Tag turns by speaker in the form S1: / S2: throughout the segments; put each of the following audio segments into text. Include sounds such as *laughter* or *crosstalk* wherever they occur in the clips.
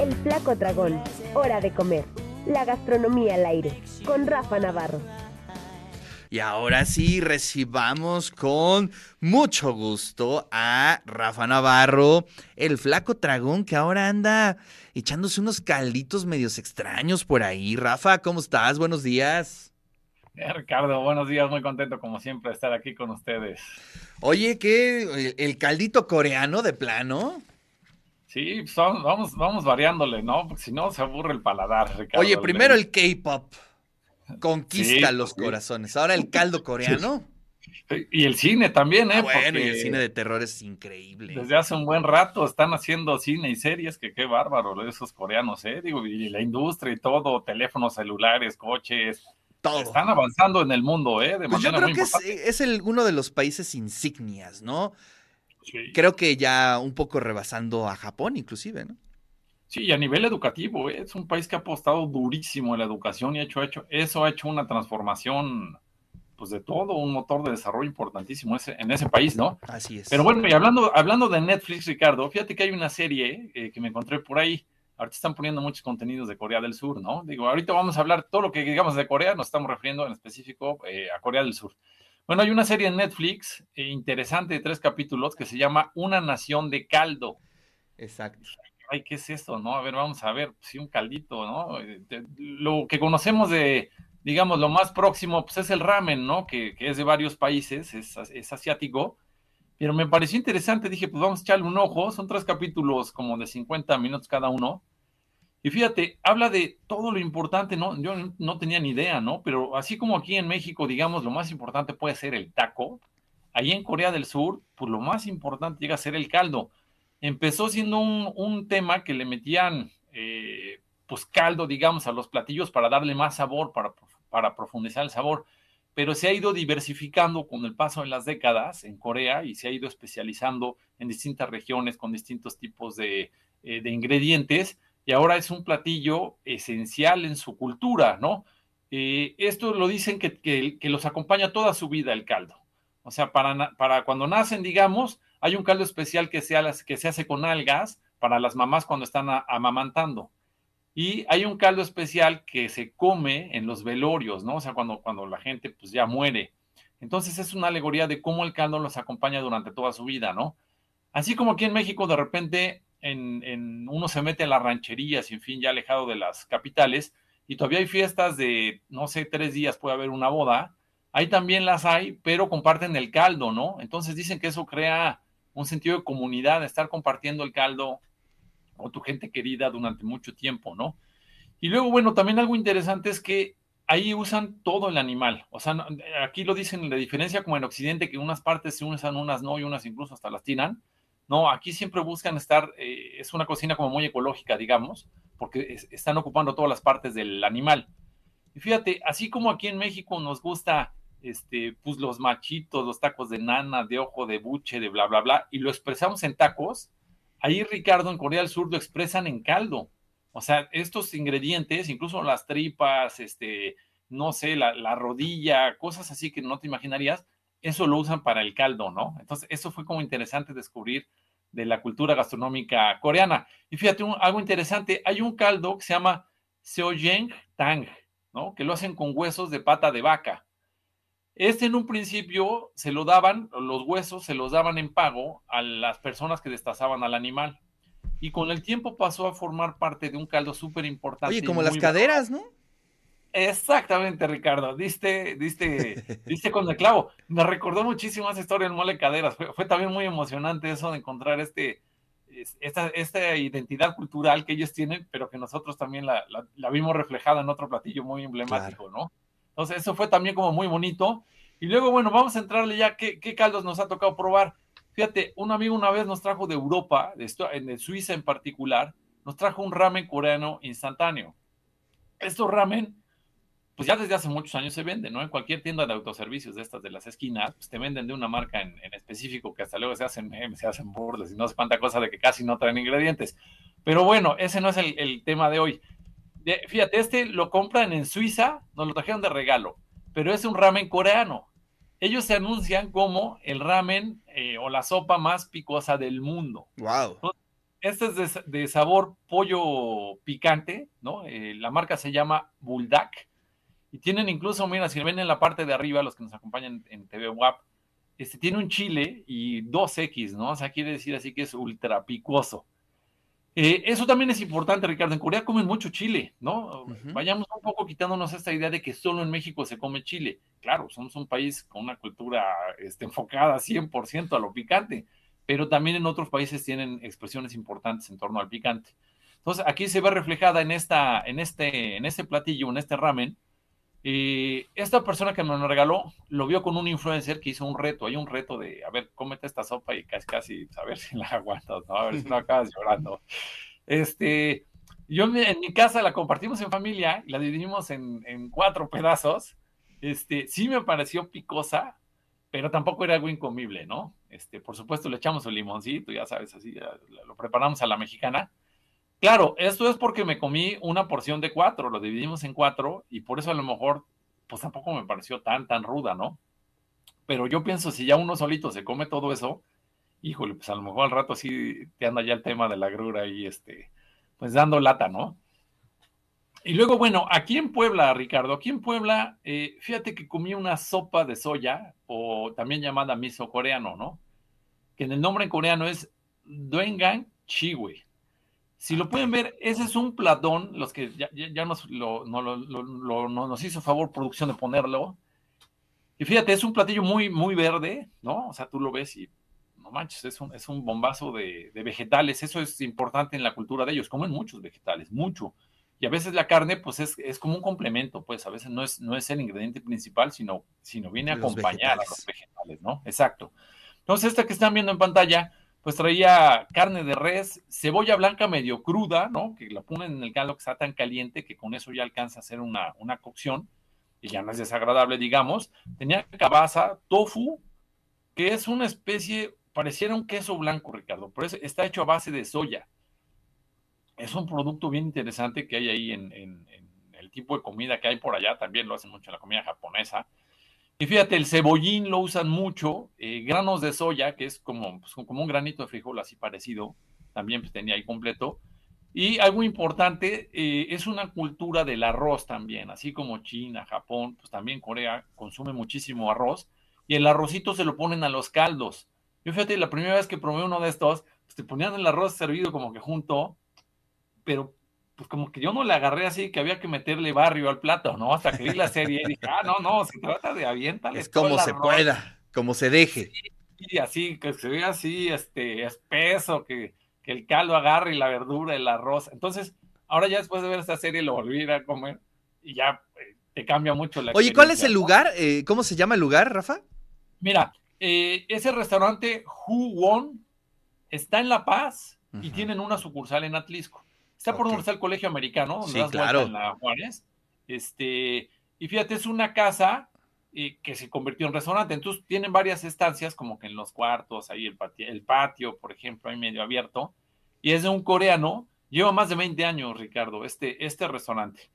S1: El Flaco Dragón, hora de comer. La gastronomía al aire, con Rafa Navarro.
S2: Y ahora sí, recibamos con mucho gusto a Rafa Navarro, el flaco dragón que ahora anda echándose unos calditos medios extraños por ahí. Rafa, ¿cómo estás? Buenos días.
S3: Eh, Ricardo, buenos días, muy contento como siempre de estar aquí con ustedes.
S2: Oye, ¿qué? ¿El caldito coreano de plano?
S3: Sí, pues, vamos, vamos variándole, ¿no? Porque si no se aburre el paladar, Ricardo.
S2: Oye, primero el K-pop. Conquista los corazones. Ahora el caldo coreano.
S3: Y el cine también, ¿eh?
S2: Ah, bueno, y el cine de terror es increíble.
S3: Desde hace un buen rato están haciendo cine y series, que qué bárbaro esos coreanos, ¿eh? Digo, y la industria y todo, teléfonos celulares, coches, todo. Están avanzando en el mundo, ¿eh?
S2: De pues yo creo que es, el, uno de los países insignias, ¿no? Creo que ya un poco rebasando a Japón, inclusive, ¿no?
S3: Sí, y a nivel educativo, ¿eh? es un país que ha apostado durísimo en la educación y ha hecho, hecho, eso ha hecho una transformación pues de todo, un motor de desarrollo importantísimo ese, en ese país, ¿no?
S2: Así es.
S3: Pero bueno, y hablando, hablando de Netflix, Ricardo, fíjate que hay una serie eh, que me encontré por ahí. Ahorita están poniendo muchos contenidos de Corea del Sur, ¿no? Digo, ahorita vamos a hablar todo lo que digamos de Corea, nos estamos refiriendo en específico eh, a Corea del Sur. Bueno, hay una serie en Netflix interesante de tres capítulos que se llama Una Nación de Caldo.
S2: Exacto
S3: ay, ¿qué es esto? ¿No? A ver, vamos a ver, sí, un caldito, ¿no? Eh, lo que conocemos de, digamos, lo más próximo, pues es el ramen, ¿no? Que, es de varios países, es, es, asiático, pero me pareció interesante, dije, pues vamos a echarle un ojo, son tres capítulos como de 50 minutos cada uno, y fíjate, habla de todo lo importante, ¿no? Yo no tenía ni idea, ¿no? Pero así como aquí en México, digamos, lo más importante puede ser el taco, ahí en Corea del Sur, pues lo más importante llega a ser el caldo empezó siendo un, tema que le metían eh, pues caldo, digamos, a los platillos para darle más sabor, para, para profundizar el sabor, pero se ha ido diversificando con el paso de las décadas en Corea y se ha ido especializando en distintas regiones con distintos tipos de, eh, ingredientes y ahora es un platillo esencial en su cultura, ¿no? Eh, esto lo dicen que, que, los acompaña toda su vida el caldo. O sea, para, para cuando nacen, digamos, hay un caldo especial que se, que se hace con algas para las mamás cuando están amamantando. Y hay un caldo especial que se come en los velorios, ¿no? O sea, cuando, cuando la gente pues ya muere. Entonces es una alegoría de cómo el caldo los acompaña durante toda su vida, ¿no? Así como aquí en México de repente en, uno se mete a las rancherías, en fin, ya alejado de las capitales, y todavía hay fiestas de, no sé, tres días puede haber una boda, ahí también las hay, pero comparten el caldo, ¿no? Entonces dicen que eso crea un sentido de comunidad, estar compartiendo el caldo o tu gente querida durante mucho tiempo, ¿no? Y luego, bueno, también algo interesante es que ahí usan todo el animal. O sea, aquí lo dicen, la diferencia como en Occidente, que unas partes se usan, unas no, y unas incluso hasta las tiran. No, aquí siempre buscan estar, eh, es una cocina como muy ecológica, digamos, porque están ocupando todas las partes del animal. Y fíjate, así como aquí en México nos gusta este, pues los machitos, los tacos de nana, de ojo, de buche, de bla, bla, bla, y lo expresamos en tacos, ahí Ricardo en Corea del Sur lo expresan en caldo. O sea, estos ingredientes, incluso las tripas, este, no sé, la, la rodilla, cosas así que no te imaginarías, eso lo usan para el caldo, ¿no? Entonces, eso fue como interesante descubrir de la cultura gastronómica coreana. Y fíjate, algo interesante, hay un caldo que se llama Seoyeng Tang, ¿no? Que lo hacen con huesos de pata de vaca. Este en un principio se lo daban, los huesos se los daban en pago a las personas que destazaban al animal. Y con el tiempo pasó a formar parte de un caldo súper importante.
S2: Oye, como las caderas, ¿no?
S3: Exactamente, Ricardo. Diste, diste, *laughs* diste con el clavo. Me recordó muchísimo esa historia del mole caderas. Fue, también muy emocionante eso de encontrar este, esta, esta, identidad cultural que ellos tienen, pero que nosotros también la, vimos reflejada en otro platillo muy emblemático, ¿no? Entonces, eso fue también como muy bonito. Y luego, bueno, vamos a entrarle ya qué, qué caldos nos ha tocado probar. Fíjate, un amigo una vez nos trajo de Europa, de, de Suiza en particular, nos trajo un ramen coreano instantáneo. Estos ramen, pues ya desde hace muchos años se venden, ¿no? En cualquier tienda de autoservicios de estas de las esquinas, pues te venden de una marca en, específico que hasta luego se hacen se hacen burles y no se cuánta cosa de que casi no traen ingredientes. Pero bueno, ese no es el, el tema de hoy fíjate, este lo compran en Suiza, nos lo trajeron de regalo, pero es un ramen coreano. Ellos se anuncian como el ramen eh, o la sopa más picosa del mundo.
S2: Wow.
S3: este es de, sabor pollo picante, ¿no? Eh, la marca se llama Buldak. Y tienen incluso, mira, si ven en la parte de arriba, los que nos acompañan en TV WAP, este tiene un chile y 2X, ¿no? O sea, quiere decir así que es ultra picoso. Eh, eso también es importante, Ricardo. En Corea comen mucho chile, ¿no? Vayamos un poco quitándonos esta idea de que solo en México se come chile. Claro, somos un país con una cultura este, enfocada 100% a lo picante, pero también en otros países tienen expresiones importantes en torno al picante. Entonces, aquí se ve reflejada en, esta, en, este, en este platillo, en este ramen, y esta persona que me lo regaló lo vio con un influencer que hizo un reto. Hay un reto de, a ver, cómete esta sopa y casi, casi a ver si la *laughs* aguantas, ¿no? A ver si no acabas llorando. Este, yo en mi casa la compartimos en familia y la dividimos en, cuatro pedazos. Este, sí me pareció picosa, pero tampoco era algo incomible, ¿no? Este, por supuesto, le echamos el limoncito, ya sabes, así, lo preparamos a la mexicana Claro, esto es porque me comí una porción de cuatro, lo dividimos en cuatro y por eso a lo mejor, pues tampoco me pareció tan, tan ruda, ¿no? Pero yo pienso, si ya uno solito se come todo eso, híjole, pues a lo mejor al rato sí te anda ya el tema de la grura y este, pues dando lata, ¿no? Y luego, bueno, aquí en Puebla, Ricardo, aquí en Puebla, eh, fíjate que comí una sopa de soya, o también llamada miso coreano, ¿no? Que en el nombre en coreano es Duengan Chiwe. Si lo pueden ver, ese es un platón, los que ya, nos, lo, nos hizo favor producción de ponerlo. Y fíjate, es un platillo muy, muy verde, ¿no? O sea, tú lo ves y no manches, es un, es un bombazo de, vegetales. Eso es importante en la cultura de ellos. Comen muchos vegetales, mucho. Y a veces la carne, pues es, es como un complemento, pues a veces no es, no es el ingrediente principal, sino, sino viene a acompañar a los vegetales, ¿no? Exacto. Entonces, esta que están viendo en pantalla pues traía carne de res, cebolla blanca medio cruda, ¿no? Que la ponen en el caldo que está tan caliente que con eso ya alcanza a hacer una, una cocción y ya no es desagradable, digamos. Tenía cabaza, tofu, que es una especie, pareciera un queso blanco, Ricardo, pero está hecho a base de soya. Es un producto bien interesante que hay ahí en, en el tipo de comida que hay por allá, también lo hacen mucho en la comida japonesa. Y fíjate, el cebollín lo usan mucho, eh, granos de soya, que es como, pues, como un granito de frijol así parecido, también pues, tenía ahí completo. Y algo importante, eh, es una cultura del arroz también, así como China, Japón, pues también Corea consume muchísimo arroz. Y el arrocito se lo ponen a los caldos. Yo fíjate, la primera vez que probé uno de estos, pues te ponían el arroz servido como que junto, pero pues como que yo no le agarré así que había que meterle barrio al plato, ¿no? Hasta que vi la serie y dije, ah, no, no, se trata de aviéntale.
S2: Es como se pueda, como se deje.
S3: Y así, que se vea así, este, espeso, que, que el caldo agarre y la verdura, el arroz. Entonces, ahora ya después de ver esta serie lo volví a comer y ya eh, te cambia mucho la
S2: Oye, ¿cuál es el lugar? Eh, ¿Cómo se llama el lugar, Rafa?
S3: Mira, eh, ese restaurante Hu Won está en La Paz y tienen una sucursal en Atlisco. Está por donde está el colegio americano, donde
S2: sí, claro.
S3: en la Juárez. Este, y fíjate, es una casa eh, que se convirtió en restaurante. Entonces tienen varias estancias, como que en los cuartos, ahí el patio, el patio, por ejemplo, ahí medio abierto. Y es de un coreano. Lleva más de 20 años, Ricardo, este, este restaurante.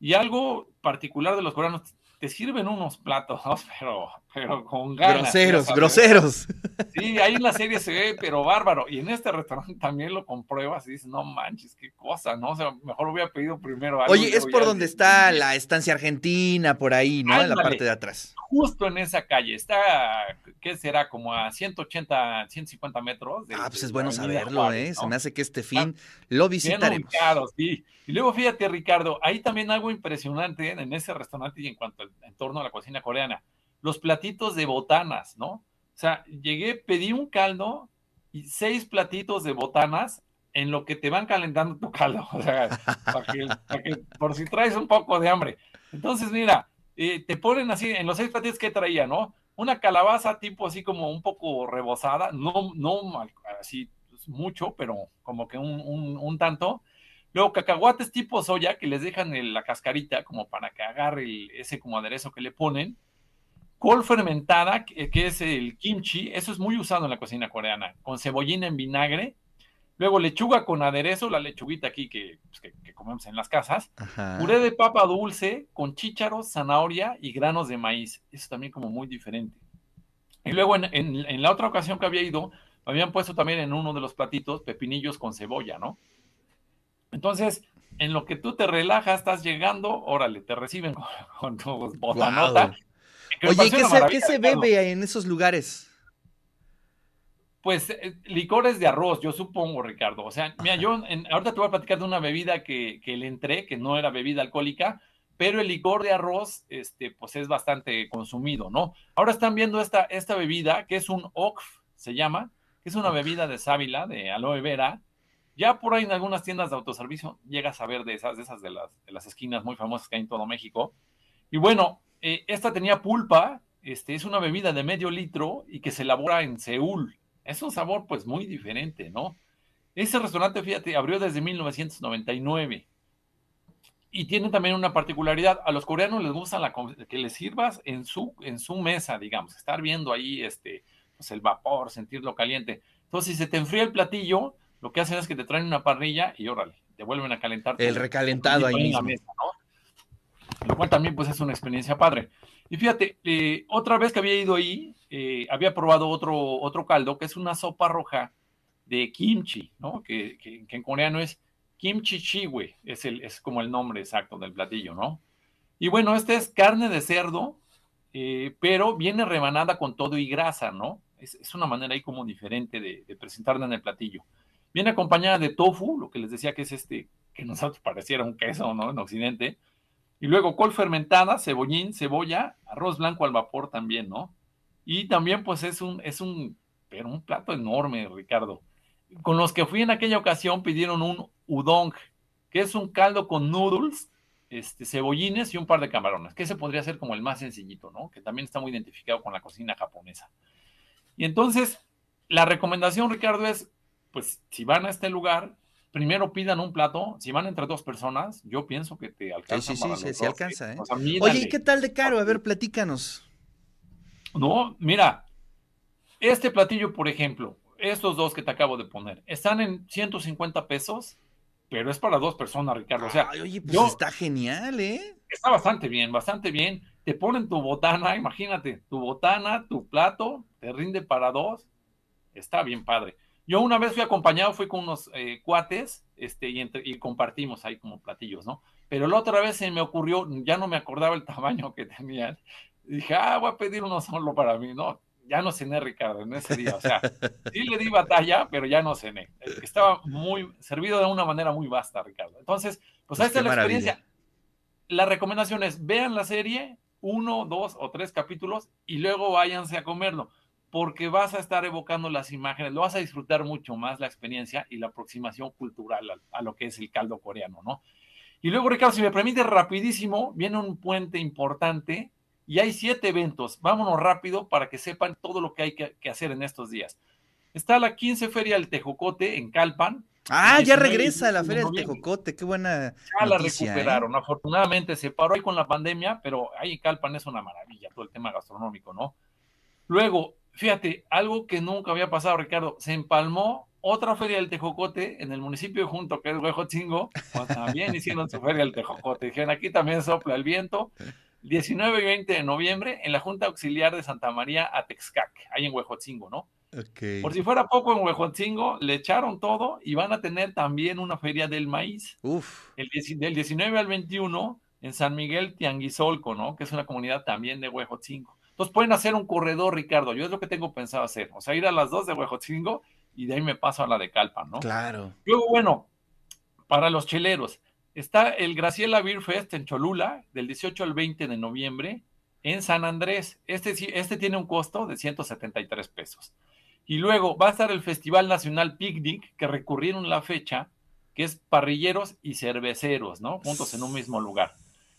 S3: Y algo particular de los coreanos, te sirven unos platos, *laughs* pero, pero con ganas.
S2: Groseros, groseros.
S3: Sí, ahí en la serie se ve, pero bárbaro. Y en este restaurante también lo compruebas y dices, no manches, qué cosa, ¿no? O sea, mejor hubiera pedido primero algo.
S2: Oye, es por donde está la estancia argentina, por ahí, ¿no? en la parte de atrás.
S3: Justo en esa calle. Está, ¿qué será? Como a 180, 150 metros.
S2: ah, pues es bueno saberlo, ¿eh? Se me hace que este fin lo visitaremos.
S3: sí. Y luego fíjate, Ricardo, hay también algo impresionante en ese restaurante y en cuanto al, en torno a la cocina coreana. Los platitos de botanas, ¿no? O sea, llegué, pedí un caldo y seis platitos de botanas en lo que te van calentando tu caldo. *laughs* O sea, para que, por si traes un poco de hambre. Entonces, mira, eh, te ponen así, en los seis platitos que traía, ¿no? Una calabaza tipo así como un poco rebosada, no, no así pues, mucho, pero como que un, un, tanto. Luego cacahuates tipo soya que les dejan la cascarita como para que agarre ese como aderezo que le ponen col fermentada, que, es el kimchi, eso es muy usado en la cocina coreana, con cebollina en vinagre, luego lechuga con aderezo, la lechuguita aquí que, pues, comemos en las casas, puré de papa dulce con chícharos, zanahoria y granos de maíz, eso también como muy diferente. Y luego en, la otra ocasión que había ido, habían puesto también en uno de los platitos pepinillos con cebolla, ¿no? Entonces, en lo que tú te relajas, estás llegando, órale, te reciben *laughs* con, tu botanota.
S2: Oye, ¿qué se, ¿qué se bebe en esos lugares?
S3: Pues eh, licores de arroz, yo supongo, Ricardo. O sea, mira, yo ahorita te voy a platicar de una bebida que, que, le entré, que no era bebida alcohólica, pero el licor de arroz, este, pues es bastante consumido, ¿no? Ahora están viendo esta, esta bebida, que es un OCF, se llama, que es una bebida de sábila, de aloe vera. Ya por ahí en algunas tiendas de autoservicio llegas a ver de esas, de esas de las, de las esquinas muy famosas que hay en todo México. Y bueno, eh, esta tenía pulpa, este, es una bebida de medio litro y que se elabora en Seúl. Es un sabor pues muy diferente, ¿no? Ese restaurante, fíjate, abrió desde 1999 y tiene también una particularidad. A los coreanos les gusta la, que les sirvas en su, en su mesa, digamos, estar viendo ahí este, pues el vapor, sentirlo caliente. Entonces, si se te enfría el platillo, lo que hacen es que te traen una parrilla y órale, te vuelven a calentar.
S2: El recalentado ahí mismo. Mesa.
S3: Lo cual también pues es una experiencia padre. Y fíjate, eh, otra vez que había ido ahí, eh, había probado otro, otro caldo, que es una sopa roja de kimchi, ¿no? Que, en coreano es kimchi chiwe, es, el, es como el nombre exacto del platillo, ¿no? Y bueno, este es carne de cerdo, eh, pero viene rebanada con todo y grasa, ¿no? Es, una manera ahí como diferente de, de, presentarla en el platillo. Viene acompañada de tofu, lo que les decía que es este, que nosotros pareciera un queso, ¿no? En Occidente. Y luego col fermentada, cebollín, cebolla, arroz blanco al vapor también, ¿no? Y también pues es un, es un, pero un plato enorme, Ricardo. Con los que fui en aquella ocasión pidieron un udong, que es un caldo con noodles, este, cebollines y un par de camarones, que ese podría ser como el más sencillito, ¿no? Que también está muy identificado con la cocina japonesa. Y entonces, la recomendación, Ricardo, es, pues, si van a este lugar, primero pidan un plato, si van entre dos personas, yo pienso que te alcanza.
S2: Sí, sí, sí, sí, alcanza, ¿eh? Oye, ¿y qué tal de caro? A ver, platícanos.
S3: No, mira, este platillo, por ejemplo, estos dos que te acabo de poner, están en 150 pesos, pero es para dos personas, Ricardo. O sea,
S2: oye, pues está genial, ¿eh?
S3: Está bastante bien, bastante bien. Te ponen tu botana, imagínate, tu botana, tu plato, te rinde para dos. Está bien padre. Yo una vez fui acompañado, fui con unos eh, cuates, este, y, y compartimos ahí como platillos, ¿no? Pero la otra vez se me ocurrió, ya no me acordaba el *laughs* tamaño que tenían, dije, ah, voy a pedir uno solo para mí. No, ya no cené, Ricardo, en ese día. O sea, *laughs* sí le di batalla, pero ya no cené. Estaba muy servido de una manera muy vasta, Ricardo. Entonces, pues, ahí está la experiencia. La recomendación es, vean la serie, uno, dos o tres capítulos, y luego váyanse a comerlo, porque vas a estar evocando las imágenes, lo vas a disfrutar mucho más la experiencia y la aproximación cultural a, a lo que es el caldo coreano, ¿no? Y luego, Ricardo, si me permite rapidísimo, viene un puente importante y hay siete eventos. Vámonos rápido para que sepan todo lo que hay que, hacer en estos días. Está la 15 Feria del Tejocote en Calpan.
S2: Ah, ya regresa la Feria del Tejocote, qué buena.
S3: Ya la ¿eh? recuperaron. Afortunadamente se paró ahí con la pandemia, pero ahí en Calpan es una maravilla todo el tema gastronómico, ¿no? Luego, fíjate, algo que nunca había pasado, Ricardo, se empalmó otra feria del Tejocote en el municipio de Junto, que es Huejotzingo, pues también hicieron su feria del Tejocote. Dijeron, aquí también sopla el viento. 19 y 20 de noviembre en la Junta Auxiliar de Santa María Atexcac, ahí en Huejotzingo, ¿no? Por si fuera poco en Huejotzingo, le echaron todo y van a tener también una feria del maíz.
S2: Uf.
S3: El, del 19 al 21 en San Miguel Tianguisolco, ¿no? Que es una comunidad también de Huejotzingo. Entonces pueden hacer un corredor, Ricardo. Yo es lo que tengo pensado hacer. O sea, ir a las dos de Huejotzingo y de ahí me paso a la de Calpan, ¿no?
S2: Claro.
S3: Luego, bueno, para los cheleros, Está el Graciela Beer Fest en Cholula, del 18 al 20 de noviembre, en San Andrés. Este, este tiene un costo de 173 pesos. Y luego va a estar el Festival Nacional Picnic, que recurrieron la fecha, que es parrilleros y cerveceros, ¿no? Juntos en un mismo lugar.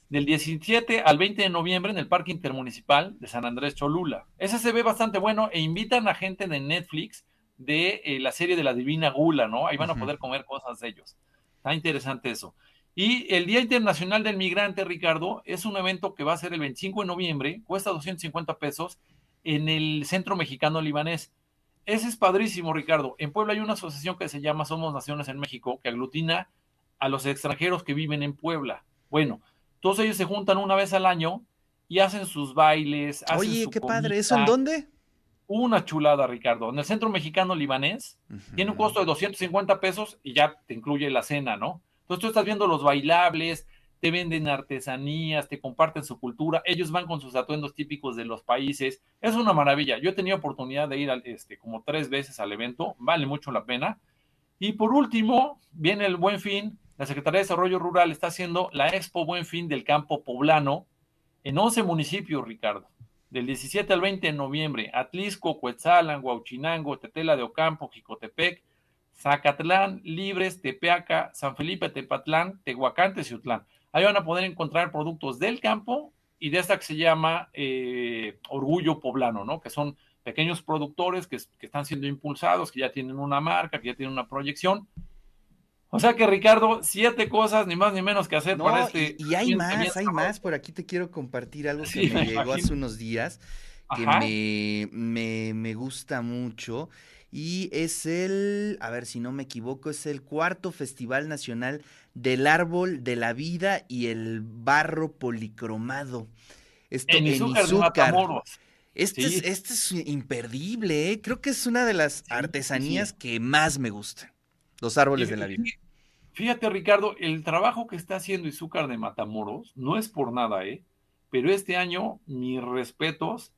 S3: Del 17 al 20 de noviembre en el Parque Intermunicipal de San Andrés Cholula. Ese se ve bastante bueno e invitan a gente de Netflix de eh, la serie de la Divina Gula, ¿no? Ahí van a poder comer cosas de ellos. Está interesante eso. Y el Día Internacional del Migrante, Ricardo, es un evento que va a ser el 25 de noviembre, cuesta 250 pesos, en el Centro Mexicano Libanés. Ese es padrísimo, Ricardo. En Puebla hay una asociación que se llama Somos Naciones en México, que aglutina a los extranjeros que viven en Puebla. Bueno, todos ellos se juntan una vez al año y hacen sus bailes.
S2: Oye, qué padre. ¿Eso en dónde?
S3: Una chulada, Ricardo. En el centro mexicano libanés tiene un costo de 250 pesos y ya te incluye la cena, ¿no? Entonces tú estás viendo los bailables, te venden artesanías, te comparten su cultura, ellos van con sus atuendos típicos de los países, es una maravilla. Yo he tenido oportunidad de ir al, este, como tres veces al evento, vale mucho la pena. Y por último, viene el Buen Fin, la Secretaría de Desarrollo Rural está haciendo la Expo Buen Fin del Campo Poblano en 11 municipios, Ricardo, del 17 al 20 de noviembre, Atlisco, Cuetzalan, Huauchinango, Tetela de Ocampo, Jicotepec, Zacatlán, Libres, Tepeaca, San Felipe, Tepatlán, Tehuacán, Teciutlán. Ahí van a poder encontrar productos del campo y de esta que se llama eh, Orgullo Poblano, ¿no? Que son pequeños productores que, están siendo impulsados, que ya tienen una marca, que ya tienen una proyección. O sea que Ricardo, siete cosas, ni más ni menos que hacer para este.
S2: Y, hay más, hay más. Por aquí te quiero compartir algo que me, llegó hace unos días, que me, me, me gusta mucho y es el, a ver si no me equivoco, es el cuarto Festival Nacional del Árbol de la Vida y el Barro Policromado.
S3: Esto en, Izúcar.
S2: Este, es, este es imperdible, ¿eh? creo que es una de las artesanías que más me gustan, los árboles de la vida.
S3: Fíjate, Ricardo, el trabajo que está haciendo Izúcar de Matamoros no es por nada, ¿eh? Pero este año, mis respetos,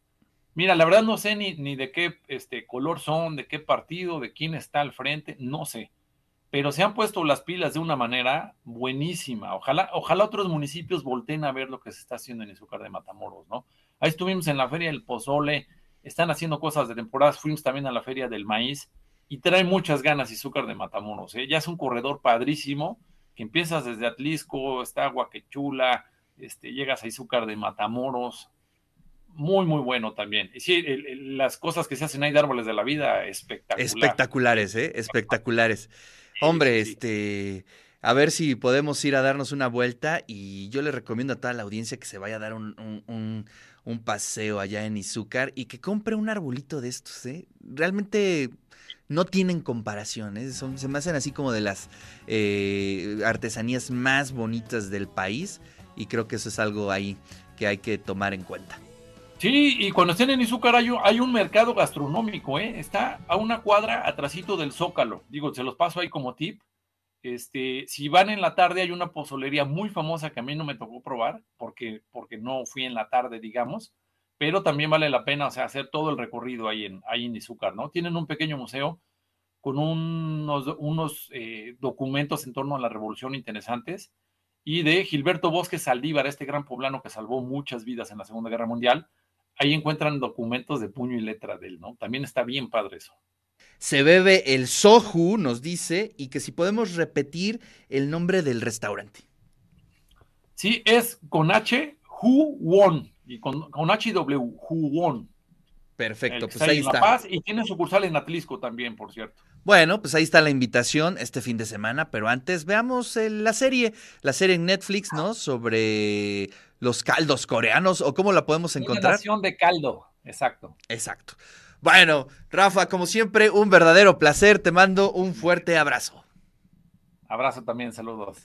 S3: Mira, la verdad no sé ni, ni de qué este, color son, de qué partido, de quién está al frente, no sé. Pero se han puesto las pilas de una manera buenísima. Ojalá, ojalá otros municipios volteen a ver lo que se está haciendo en Izúcar de Matamoros, ¿no? Ahí estuvimos en la Feria del Pozole, están haciendo cosas de temporada, fuimos también a la Feria del Maíz y trae muchas ganas Izúcar de Matamoros. ¿eh? Ya es un corredor padrísimo, que empiezas desde Atlisco, está Guaquechula, este, llegas a Izúcar de Matamoros, muy, muy bueno también. Y sí, las cosas que se hacen ahí de árboles de la vida, espectacular.
S2: Espectaculares, ¿eh? Espectaculares. Hombre, este, a ver si podemos ir a darnos una vuelta y yo le recomiendo a toda la audiencia que se vaya a dar un, un, paseo allá en Izúcar y que compre un arbolito de estos, ¿eh? Realmente no tienen comparación, ¿eh? Son, se me hacen así como de las eh, artesanías más bonitas del país y creo que eso es algo ahí que hay que tomar en cuenta.
S3: Sí, y cuando estén en Izúcar hay, un mercado gastronómico, ¿eh? Está a una cuadra atrásito del Zócalo. Digo, se los paso ahí como tip. Este, si van en la tarde hay una pozolería muy famosa que a mí no me tocó probar porque, porque no fui en la tarde, digamos, pero también vale la pena, o sea, hacer todo el recorrido ahí en, ahí en Izúcar, ¿no? Tienen un pequeño museo con unos, unos eh, documentos en torno a la revolución interesantes y de Gilberto Bosque Saldívar, este gran poblano que salvó muchas vidas en la Segunda Guerra Mundial ahí encuentran documentos de puño y letra de él, ¿no? También está bien padre eso.
S2: Se bebe el soju, nos dice, y que si podemos repetir el nombre del restaurante.
S3: Sí, es con H, Hu Won, y con, con H W, Hu Won.
S2: Perfecto, pues ahí está.
S3: y tiene sucursal en Atlisco también, por cierto.
S2: Bueno, pues ahí está la invitación este fin de semana, pero antes veamos la serie, la serie en Netflix, ¿no? Sobre los caldos coreanos, o cómo la podemos encontrar.
S3: Una de caldo, exacto.
S2: Exacto. Bueno, Rafa, como siempre, un verdadero placer. Te mando un fuerte abrazo.
S3: Abrazo también, saludos.